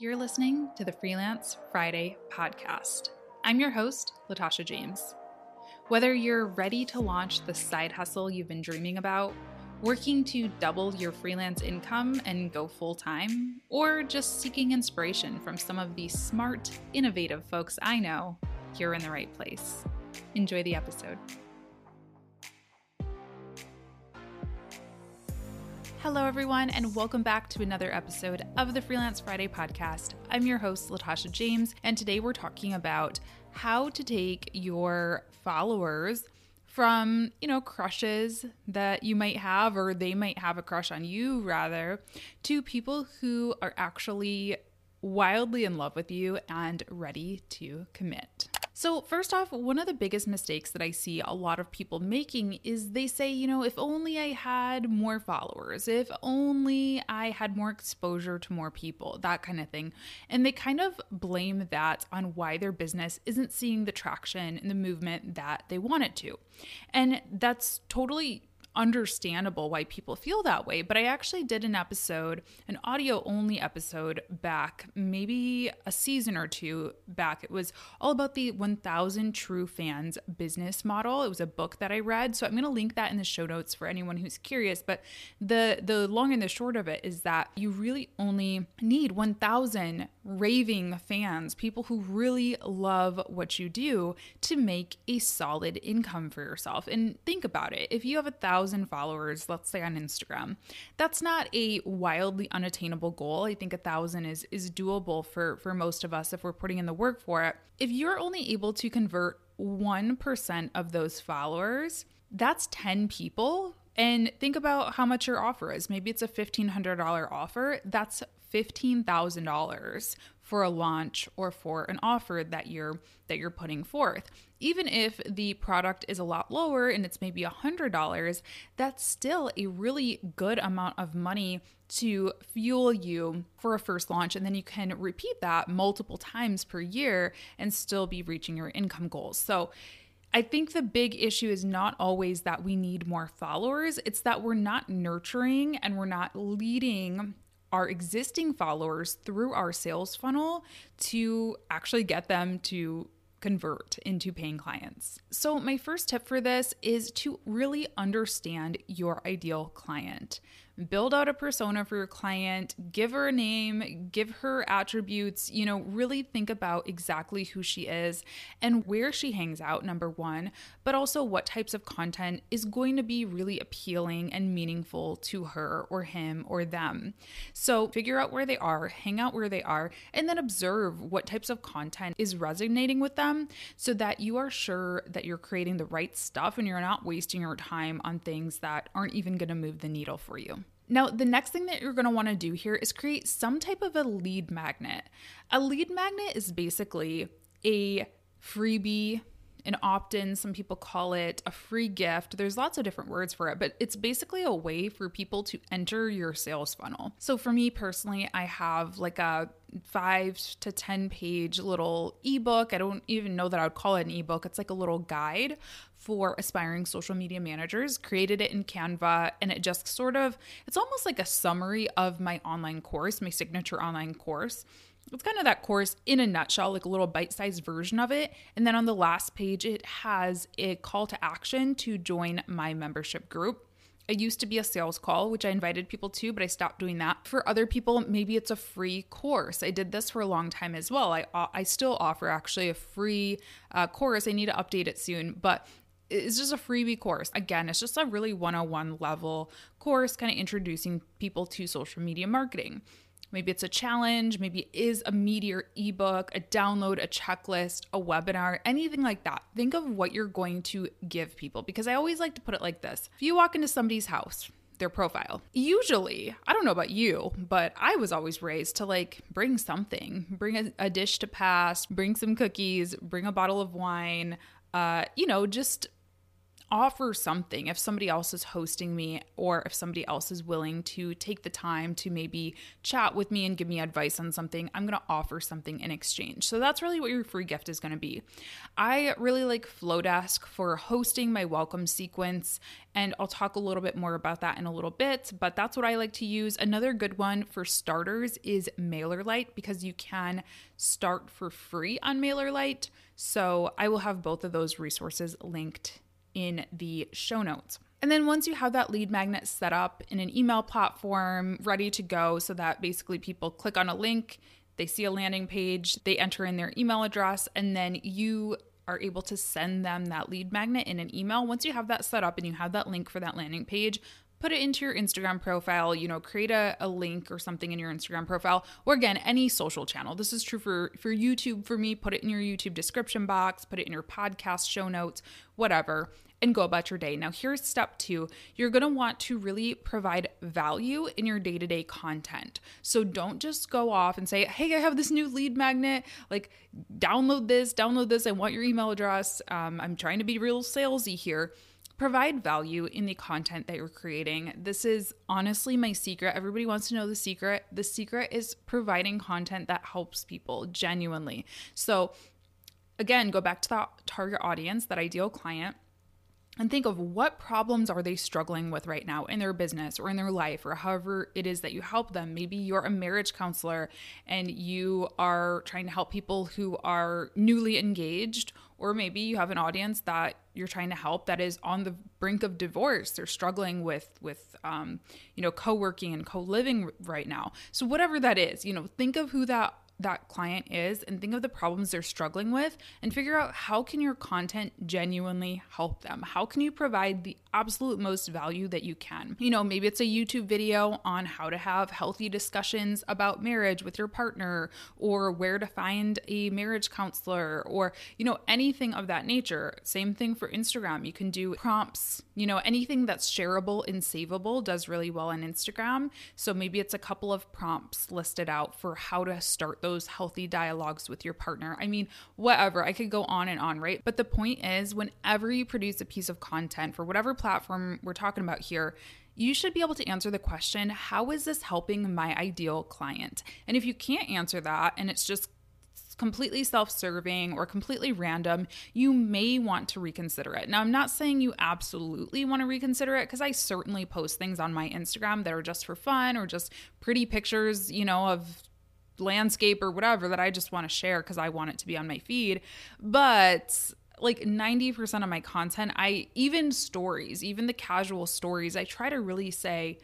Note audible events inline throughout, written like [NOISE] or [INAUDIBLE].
You're listening to the Freelance Friday podcast. I'm your host, Latasha James. Whether you're ready to launch the side hustle you've been dreaming about, working to double your freelance income and go full time, or just seeking inspiration from some of the smart, innovative folks I know, you're in the right place. Enjoy the episode. Hello, everyone, and welcome back to another episode of the Freelance Friday podcast. I'm your host, Latasha James, and today we're talking about how to take your followers from, you know, crushes that you might have, or they might have a crush on you, rather, to people who are actually wildly in love with you and ready to commit. So, first off, one of the biggest mistakes that I see a lot of people making is they say, you know, if only I had more followers, if only I had more exposure to more people, that kind of thing. And they kind of blame that on why their business isn't seeing the traction and the movement that they want it to. And that's totally understandable why people feel that way. But I actually did an episode, an audio only episode back, maybe a season or two back. It was all about the 1000 True Fans business model. It was a book that I read. So I'm going to link that in the show notes for anyone who's curious. But the, the long and the short of it is that you really only need 1000 raving fans, people who really love what you do to make a solid income for yourself. And think about it if you have a thousand followers, let's say on Instagram. That's not a wildly unattainable goal. I think a thousand is is doable for for most of us if we're putting in the work for it. If you're only able to convert 1% of those followers, that's 10 people and think about how much your offer is. Maybe it's a $1,500 offer. That's $15,000 for a launch or for an offer that you're that you're putting forth. Even if the product is a lot lower and it's maybe $100, that's still a really good amount of money to fuel you for a first launch and then you can repeat that multiple times per year and still be reaching your income goals. So I think the big issue is not always that we need more followers, it's that we're not nurturing and we're not leading our existing followers through our sales funnel to actually get them to convert into paying clients. So, my first tip for this is to really understand your ideal client build out a persona for your client, give her a name, give her attributes, you know, really think about exactly who she is and where she hangs out, number one, but also what types of content is going to be really appealing and meaningful to her or him or them. So figure out where they are, hang out where they are, and then observe what types of content is resonating with them so that you are sure that you're creating the right stuff and you're not wasting your time on things that aren't even going to move the needle for you. Now, the next thing that you're going to want to do here is create some type of a lead magnet. A lead magnet is basically a freebie, an opt in, some people call it a free gift. There's lots of different words for it, but it's basically a way for people to enter your sales funnel. So, for me personally, I have like a five to 10 page little ebook. I don't even know that I would call it an ebook. It's like a little guide for aspiring social media managers. Created it in Canva and it just sort of, it's almost like a summary of my online course, my signature online course. It's kind of that course in a nutshell, like a little bite sized version of it. And then on the last page, it has a call to action to join my membership group. It used to be a sales call, which I invited people to, but I stopped doing that. For other people, maybe it's a free course. I did this for a long time as well. I, I still offer actually a free uh, course. I need to update it soon, but it's just a freebie course. Again, it's just a really 101 level course, kind of introducing people to social media marketing. Maybe it's a challenge, maybe it is a meteor ebook, a download, a checklist, a webinar, anything like that. Think of what you're going to give people because I always like to put it like this. If you walk into somebody's house, their profile. Usually, I don't know about you, but I was always raised to like bring something, bring a, a dish to pass, bring some cookies, bring a bottle of wine, uh, you know, just offer something if somebody else is hosting me or if somebody else is willing to take the time to maybe chat with me and give me advice on something i'm going to offer something in exchange. So that's really what your free gift is going to be. I really like Flodesk for hosting my welcome sequence and i'll talk a little bit more about that in a little bit but that's what i like to use. Another good one for starters is mailerlite because you can start for free on mailerlite. So i will have both of those resources linked in the show notes. And then once you have that lead magnet set up in an email platform ready to go, so that basically people click on a link, they see a landing page, they enter in their email address, and then you are able to send them that lead magnet in an email. Once you have that set up and you have that link for that landing page, put it into your Instagram profile, you know, create a, a link or something in your Instagram profile, or again, any social channel. This is true for, for YouTube for me. Put it in your YouTube description box, put it in your podcast show notes, whatever, and go about your day. Now, here's step two you're gonna want to really provide value in your day to day content. So don't just go off and say, hey, I have this new lead magnet, like download this, download this, I want your email address. Um, I'm trying to be real salesy here provide value in the content that you're creating. This is honestly my secret. Everybody wants to know the secret. The secret is providing content that helps people genuinely. So, again, go back to that target audience, that ideal client and think of what problems are they struggling with right now in their business or in their life or however it is that you help them. Maybe you're a marriage counselor and you are trying to help people who are newly engaged or maybe you have an audience that you're trying to help that is on the brink of divorce. They're struggling with with um, you know co-working and co-living right now. So whatever that is you know think of who that that client is and think of the problems they're struggling with and figure out how can your content genuinely help them? How can you provide the absolute most value that you can? You know maybe it's a youtube video on how to have healthy discussions about marriage with your partner or where to find a marriage counselor or you know anything of that nature. Same thing for instagram. You can do prompts you know anything that's shareable and savable does really well on instagram. So maybe it's a couple of prompts listed out for how to start those healthy dialogues with your partner. I mean, whatever, I could go on and on, right? But the point is, whenever you produce a piece of content for whatever platform we're talking about here, you should be able to answer the question how is this helping my ideal client? And if you can't answer that and it's just completely self serving or completely random, you may want to reconsider it. Now, I'm not saying you absolutely want to reconsider it because I certainly post things on my Instagram that are just for fun or just pretty pictures, you know, of landscape or whatever that I just want to share because I want it to be on my feed. But like 90% of my content, I even stories, even the casual stories, I try to really say,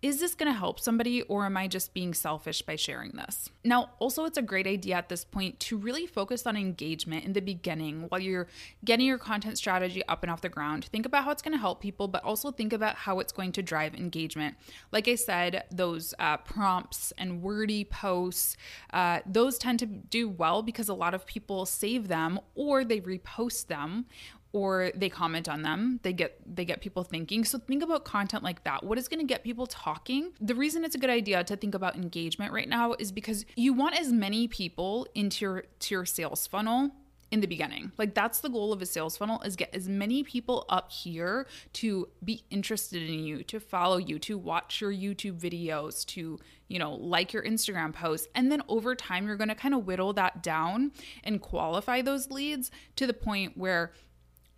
is this going to help somebody or am I just being selfish by sharing this? Now, also, it's a great idea at this point to really focus on engagement in the beginning while you're getting your content strategy up and off the ground. Think about how it's going to help people, but also think about how it's going to drive engagement. Like I said, those uh, prompts and wordy posts, uh, those tend to do well because a lot of people save them or they repost them or they comment on them they get they get people thinking so think about content like that what is going to get people talking the reason it's a good idea to think about engagement right now is because you want as many people into your to your sales funnel in the beginning. Like that's the goal of a sales funnel is get as many people up here to be interested in you, to follow you, to watch your YouTube videos, to, you know, like your Instagram posts. And then over time you're going to kind of whittle that down and qualify those leads to the point where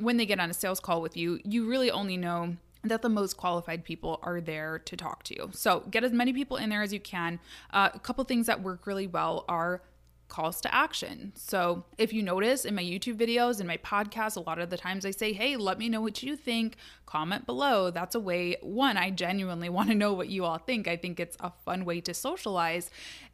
when they get on a sales call with you, you really only know that the most qualified people are there to talk to you. So get as many people in there as you can. Uh, a couple things that work really well are calls to action. So if you notice in my YouTube videos and my podcast, a lot of the times I say, hey, let me know what you think. Comment below. That's a way, one, I genuinely [LAUGHS] want to know what you all think. I think it's a fun way to socialize.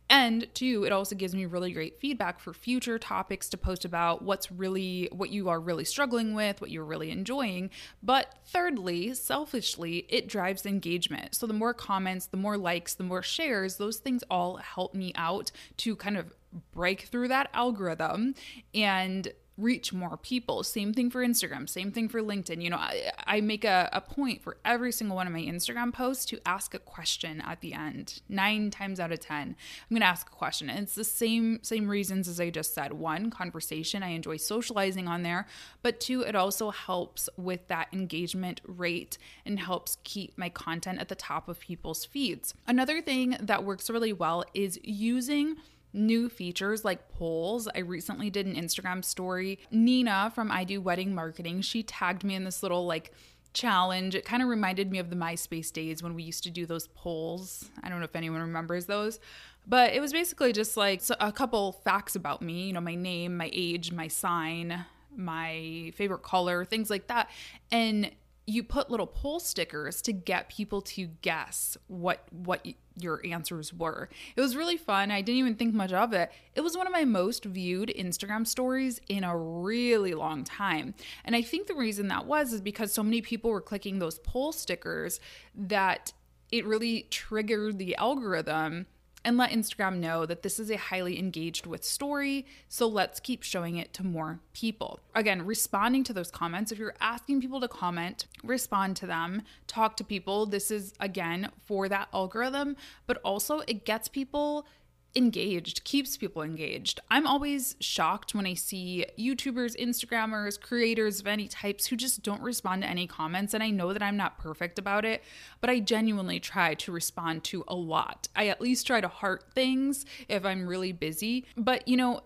And two, it also gives me really great feedback for future topics to post about what's really, what you are really struggling with, what you're really enjoying. But thirdly, selfishly, it drives engagement. So the more comments, the more likes, the more shares, those things all help me out to kind of break through that algorithm and reach more people. Same thing for Instagram, same thing for LinkedIn. You know, I, I make a, a point for every single one of my Instagram posts to ask a question at the end. Nine times out of 10, I'm going to ask a question. And it's the same, same reasons as I just said. One, conversation. I enjoy socializing on there. But two, it also helps with that engagement rate and helps keep my content at the top of people's feeds. Another thing that works really well is using new features like polls. I recently did an Instagram story. Nina from I Do Wedding Marketing, she tagged me in this little like challenge. It kind of reminded me of the MySpace days when we used to do those polls. I don't know if anyone remembers those, but it was basically just like a couple facts about me, you know, my name, my age, my sign, my favorite color, things like that. And you put little poll stickers to get people to guess what what your answers were. It was really fun. I didn't even think much of it. It was one of my most viewed Instagram stories in a really long time. And I think the reason that was is because so many people were clicking those poll stickers that it really triggered the algorithm and let Instagram know that this is a highly engaged with story. So let's keep showing it to more people. Again, responding to those comments. If you're asking people to comment, respond to them, talk to people. This is again for that algorithm, but also it gets people engaged, keeps people engaged. I'm always shocked when I see YouTubers, Instagrammers, creators of any types who just don't respond to any comments. And I know that I'm not perfect about it, but I genuinely try to respond to a lot. I at least try to heart things if I'm really busy. But, you know,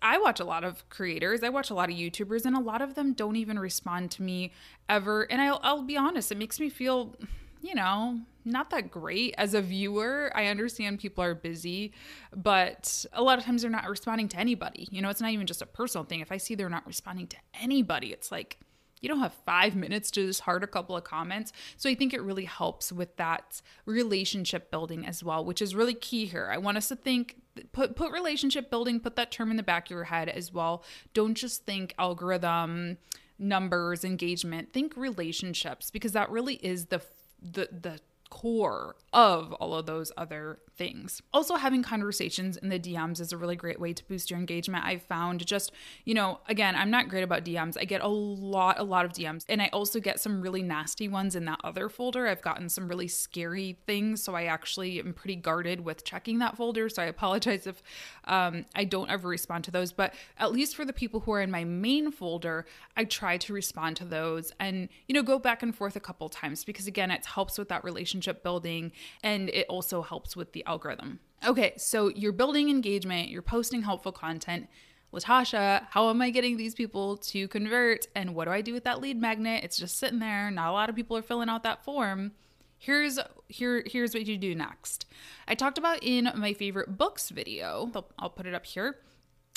I watch a lot of creators, I watch a lot of YouTubers, and a lot of them don't even respond to me ever. And I'll, I'll be honest, it makes me feel you know, not that great as a viewer. I understand people are busy, but a lot of times they're not responding to anybody. You know, it's not even just a personal thing. If I see they're not responding to anybody, it's like, you don't have five minutes to just heart a couple of comments. So I think it really helps with that relationship building as well, which is really key here. I want us to think put put relationship building, put that term in the back of your head as well. Don't just think algorithm, numbers, engagement. Think relationships because that really is the the the core of all of those other things. Also, having conversations in the DMs is a really great way to boost your engagement. I've found just, you know, again, I'm not great about DMs. I get a lot, a lot of DMs, and I also get some really nasty ones in that other folder. I've gotten some really scary things, so I actually am pretty guarded with checking that folder. So I apologize if um, I don't ever respond to those, but at least for the people who are in my main folder, I try to respond to those and, you know, go back and forth a couple times because, again, it helps with that relationship building and it also helps with the algorithm. Okay, so you're building engagement, you're posting helpful content. Latasha, how am I getting these people to convert? And what do I do with that lead magnet? It's just sitting there. Not a lot of people are filling out that form. Here's here here's what you do next. I talked about in my favorite books video. I'll, I'll put it up here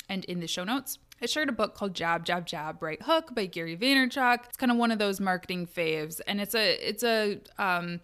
and in the show notes. I shared a book called Jab Jab Jab Right Hook by Gary Vaynerchuk. It's kind of one of those marketing faves, and it's a it's a um,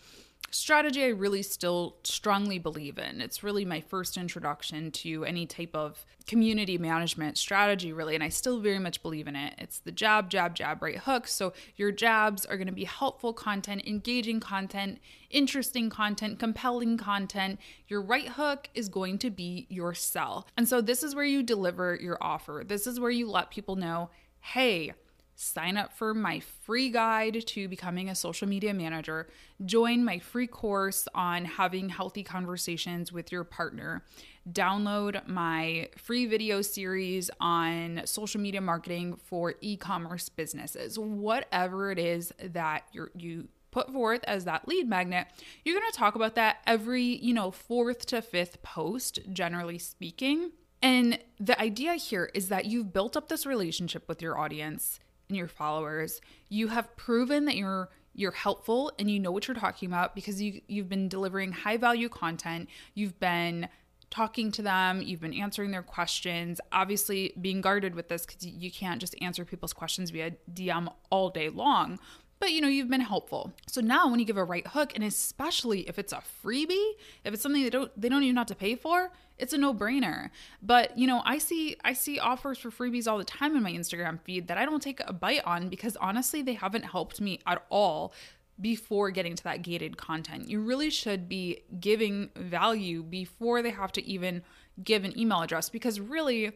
strategy I really still strongly believe in. It's really my first introduction to any type of community management strategy, really, and I still very much believe in it. It's the jab, jab, jab, right hook. So your jabs are going to be helpful content, engaging content, interesting content, compelling content. Your right hook is going to be your sell. And so this is where you deliver your offer. This is where you let people know, hey, sign up for my free guide to becoming a social media manager, join my free course on having healthy conversations with your partner, download my free video series on social media marketing for e-commerce businesses. Whatever it is that you you put forth as that lead magnet, you're going to talk about that every, you know, fourth to fifth post, generally speaking. And the idea here is that you've built up this relationship with your audience and your followers. You have proven that you're you're helpful and you know what you're talking about because you you've been delivering high value content. You've been talking to them, you've been answering their questions. Obviously, being guarded with this cuz you can't just answer people's questions via DM all day long. But you know, you've been helpful. So now when you give a right hook and especially if it's a freebie, if it's something they don't they don't even have to pay for, it's a no-brainer. But, you know, I see I see offers for freebies all the time in my Instagram feed that I don't take a bite on because honestly, they haven't helped me at all before getting to that gated content. You really should be giving value before they have to even give an email address because really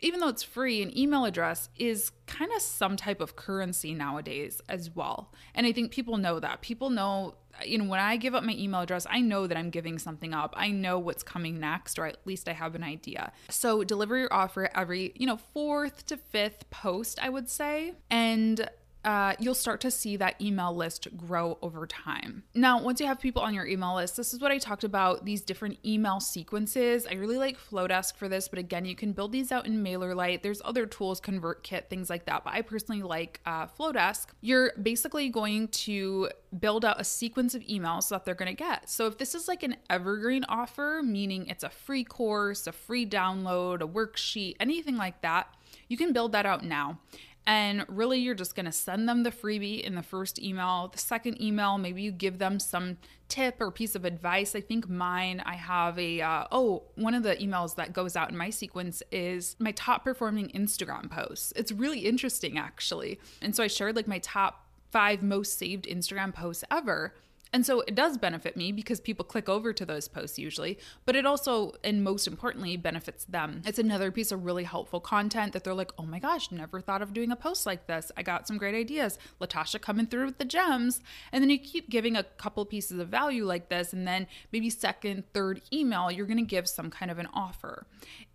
even though it's free, an email address is kind of some type of currency nowadays as well. And I think people know that. People know, you know, when I give up my email address, I know that I'm giving something up. I know what's coming next, or at least I have an idea. So deliver your offer every, you know, fourth to fifth post, I would say. And uh, you'll start to see that email list grow over time. Now, once you have people on your email list, this is what I talked about these different email sequences. I really like Flodesk for this, but again, you can build these out in MailerLite. There's other tools, ConvertKit, things like that, but I personally like uh, Flodesk. You're basically going to build out a sequence of emails that they're going to get. So if this is like an evergreen offer, meaning it's a free course, a free download, a worksheet, anything like that, you can build that out now. And really, you're just going to send them the freebie in the first email. The second email, maybe you give them some tip or piece of advice. I think mine, I have a, uh, oh, one of the emails that goes out in my sequence is my top performing Instagram posts. It's really interesting, actually. And so I shared like my top five most saved Instagram posts ever. And so it does benefit me because people click over to those posts usually, but it also, and most importantly, benefits them. It's another piece of really helpful content that they're like, oh my gosh, never thought of doing a post like this. I got some great ideas. Latasha coming through with the gems. And then you keep giving a couple pieces of value like this. And then maybe second, third email, you're going to give some kind of an offer.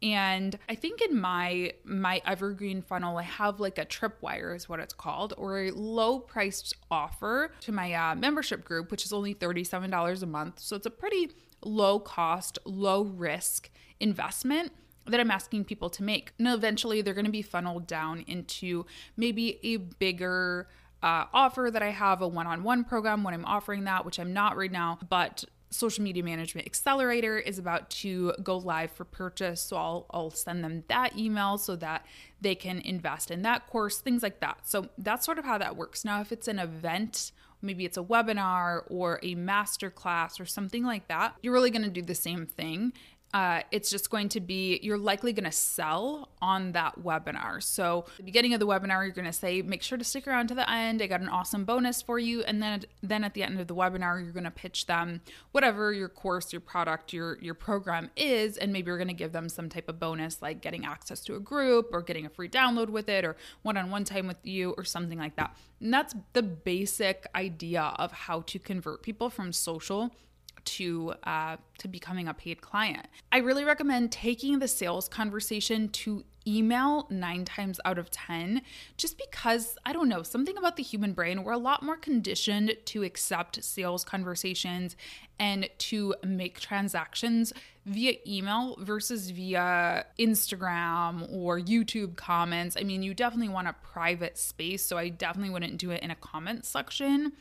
And I think in my my evergreen funnel, I have like a tripwire is what it's called, or a low priced offer to my uh, membership group, which is only $37 a month. So it's a pretty low cost, low risk investment that I'm asking people to make. And eventually they're going to be funneled down into maybe a bigger uh, offer that I have, a one on one program when I'm offering that, which I'm not right now, but social media management accelerator is about to go live for purchase so I'll, I'll send them that email so that they can invest in that course things like that so that's sort of how that works now if it's an event maybe it's a webinar or a master class or something like that you're really going to do the same thing uh, it's just going to be you're likely going to sell on that webinar. So the beginning of the webinar you're going to say make sure to stick around to the end. I got an awesome bonus for you. And then then at the end of the webinar you're going to pitch them whatever your course your product your your program is and maybe you're going to give them some type of bonus like getting access to a group or getting a free download with it or one-on-one time with you or something like that. And that's the basic idea of how to convert people from social to uh, to becoming a paid client. I really recommend taking the sales conversation to email nine times out of 10, just because I don't know, something about the human brain, we're a lot more conditioned to accept sales conversations and to make transactions via email versus via Instagram or YouTube comments. I mean, you definitely want a private space, so I definitely wouldn't do it in a comment section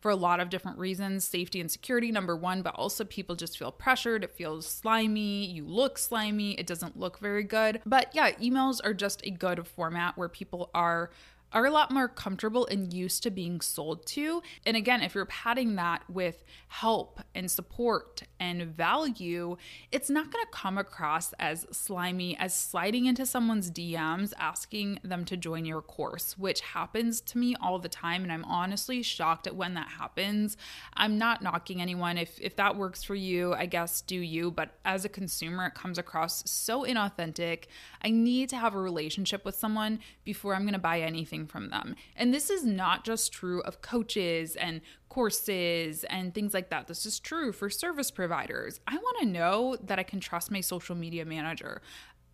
for a lot of different reasons safety and security, number one, but also people just feel pressured. It feels slimy. You look slimy. It doesn't look very good. But yeah, emails are just a good format where people are are a lot more comfortable and used to being sold to. And again, if you're padding that with help and support and value, it's not going to come across as slimy as sliding into someone's DMs asking them to join your course, which happens to me all the time. And I'm honestly shocked at when that happens. I'm not knocking anyone. If, if that works for you, I guess do you. But as a consumer, it comes across so inauthentic. I need to have a relationship with someone before I'm going to buy anything from them. And this is not just true of coaches and courses and things like that. This is true for service providers. I want to know that I can trust my social media manager,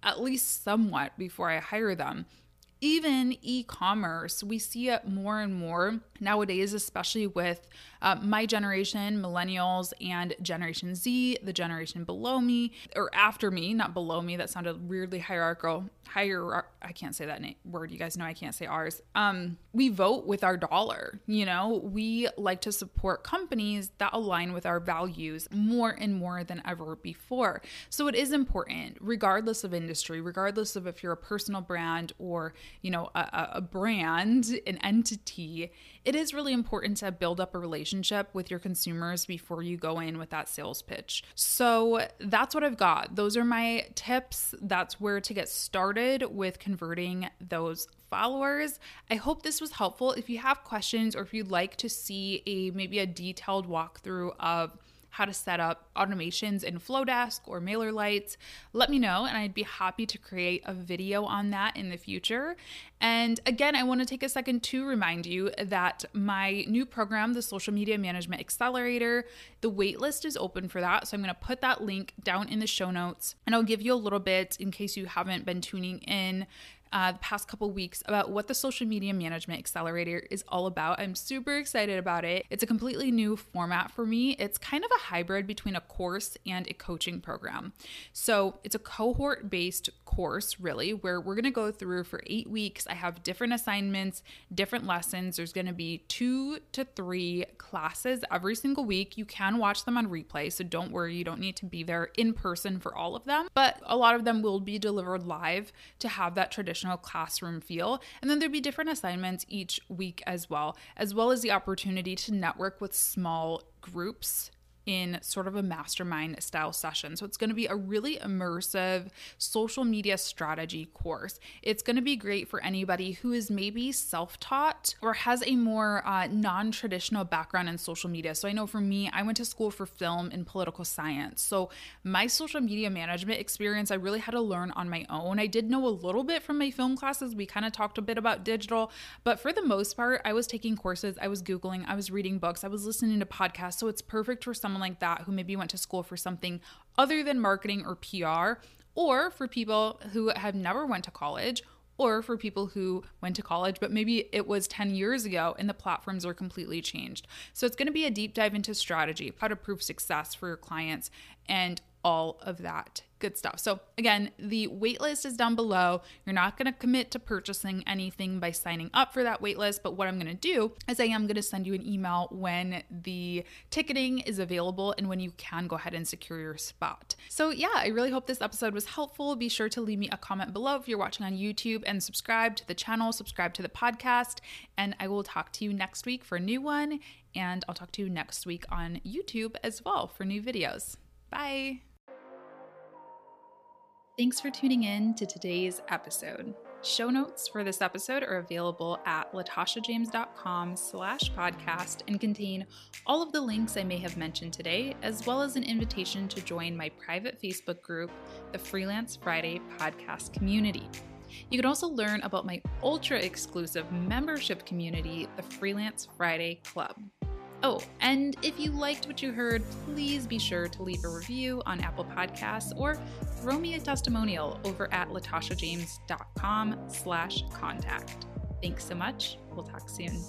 at least somewhat, before I hire them even e commerce, we see it more and more nowadays, especially with uh, my generation, millennials, and Generation Z, the generation below me or after me, not below me. That sounded weirdly hierarchical. Higher, I can't say that name, word. You guys know I can't say ours. Um, we vote with our dollar. You know, we like to support companies that align with our values more and more than ever before. So it is important, regardless of industry, regardless of if you're a personal brand or you know a, a brand, an entity it is really important to build up a relationship with your consumers before you go in with that sales pitch. So that's what I've got. Those are my tips. That's where to get started with converting those followers. I hope this was helpful. If you have questions or if you'd like to see a maybe a detailed walkthrough of how to set up automations in Flodesk or MailerLite, let me know and I'd be happy to create a video on that in the future. And again, I want to take a second to remind you that my new program, the Social Media Management Accelerator, the waitlist is open for that. So I'm going to put that link down in the show notes and I'll give you a little bit in case you haven't been tuning in uh, the past couple weeks about what the Social Media Management Accelerator is all about. I'm super excited about it. It's a completely new format for me. It's kind of a hybrid between a course and a coaching program. So it's a cohort based course, really, where we're going to go through for eight weeks. I have different assignments, different lessons. There's going to be two to three classes every single week. You can watch them on replay, so don't worry, you don't need to be there in person for all of them, but a lot of them will be delivered live to have that traditional traditional classroom feel. And then there'd be different assignments each week as well, as well as the opportunity to network with small groups in sort of a mastermind style session. So it's going to be a really immersive social media strategy course. It's going to be great for anybody who is maybe self taught or has a more uh, non traditional background in social media. So I know for me, I went to school for film and political science. So my social media management experience, I really had to learn on my own. I did know a little bit from my film classes. We kind of talked a bit about digital, but for the most part, I was taking courses, I was Googling, I was reading books, I was listening to podcasts. So it's perfect for someone someone like that who maybe went to school for something other than marketing or PR, or for people who have never went to college or for people who went to college, but maybe it was 10 years ago and the platforms are completely changed. So it's going to be a deep dive into strategy, how to prove success for your clients, and all of that good stuff. So, again, the waitlist is down below. You're not going to commit to purchasing anything by signing up for that waitlist, but what I'm going to do is I am going to send you an email when the ticketing is available and when you can go ahead and secure your spot. So, yeah, I really hope this episode was helpful. Be sure to leave me a comment below if you're watching on YouTube and subscribe to the channel, subscribe to the podcast, and I will talk to you next week for a new one. And I'll talk to you next week on YouTube as well for new videos. Bye. Thanks for tuning in to today's episode. Show notes for this episode are available at latashajames.com slash podcast and contain all of the links I may have mentioned today, as well as an invitation to join my private Facebook group, the Freelance Friday Podcast Community. You can also learn about my ultra exclusive membership community, the Freelance Friday Club. Oh, and if you liked what you heard, please be sure to leave a review on Apple Podcasts or throw me a testimonial over at latashajames.com slash contact. Thanks so much. We'll talk soon.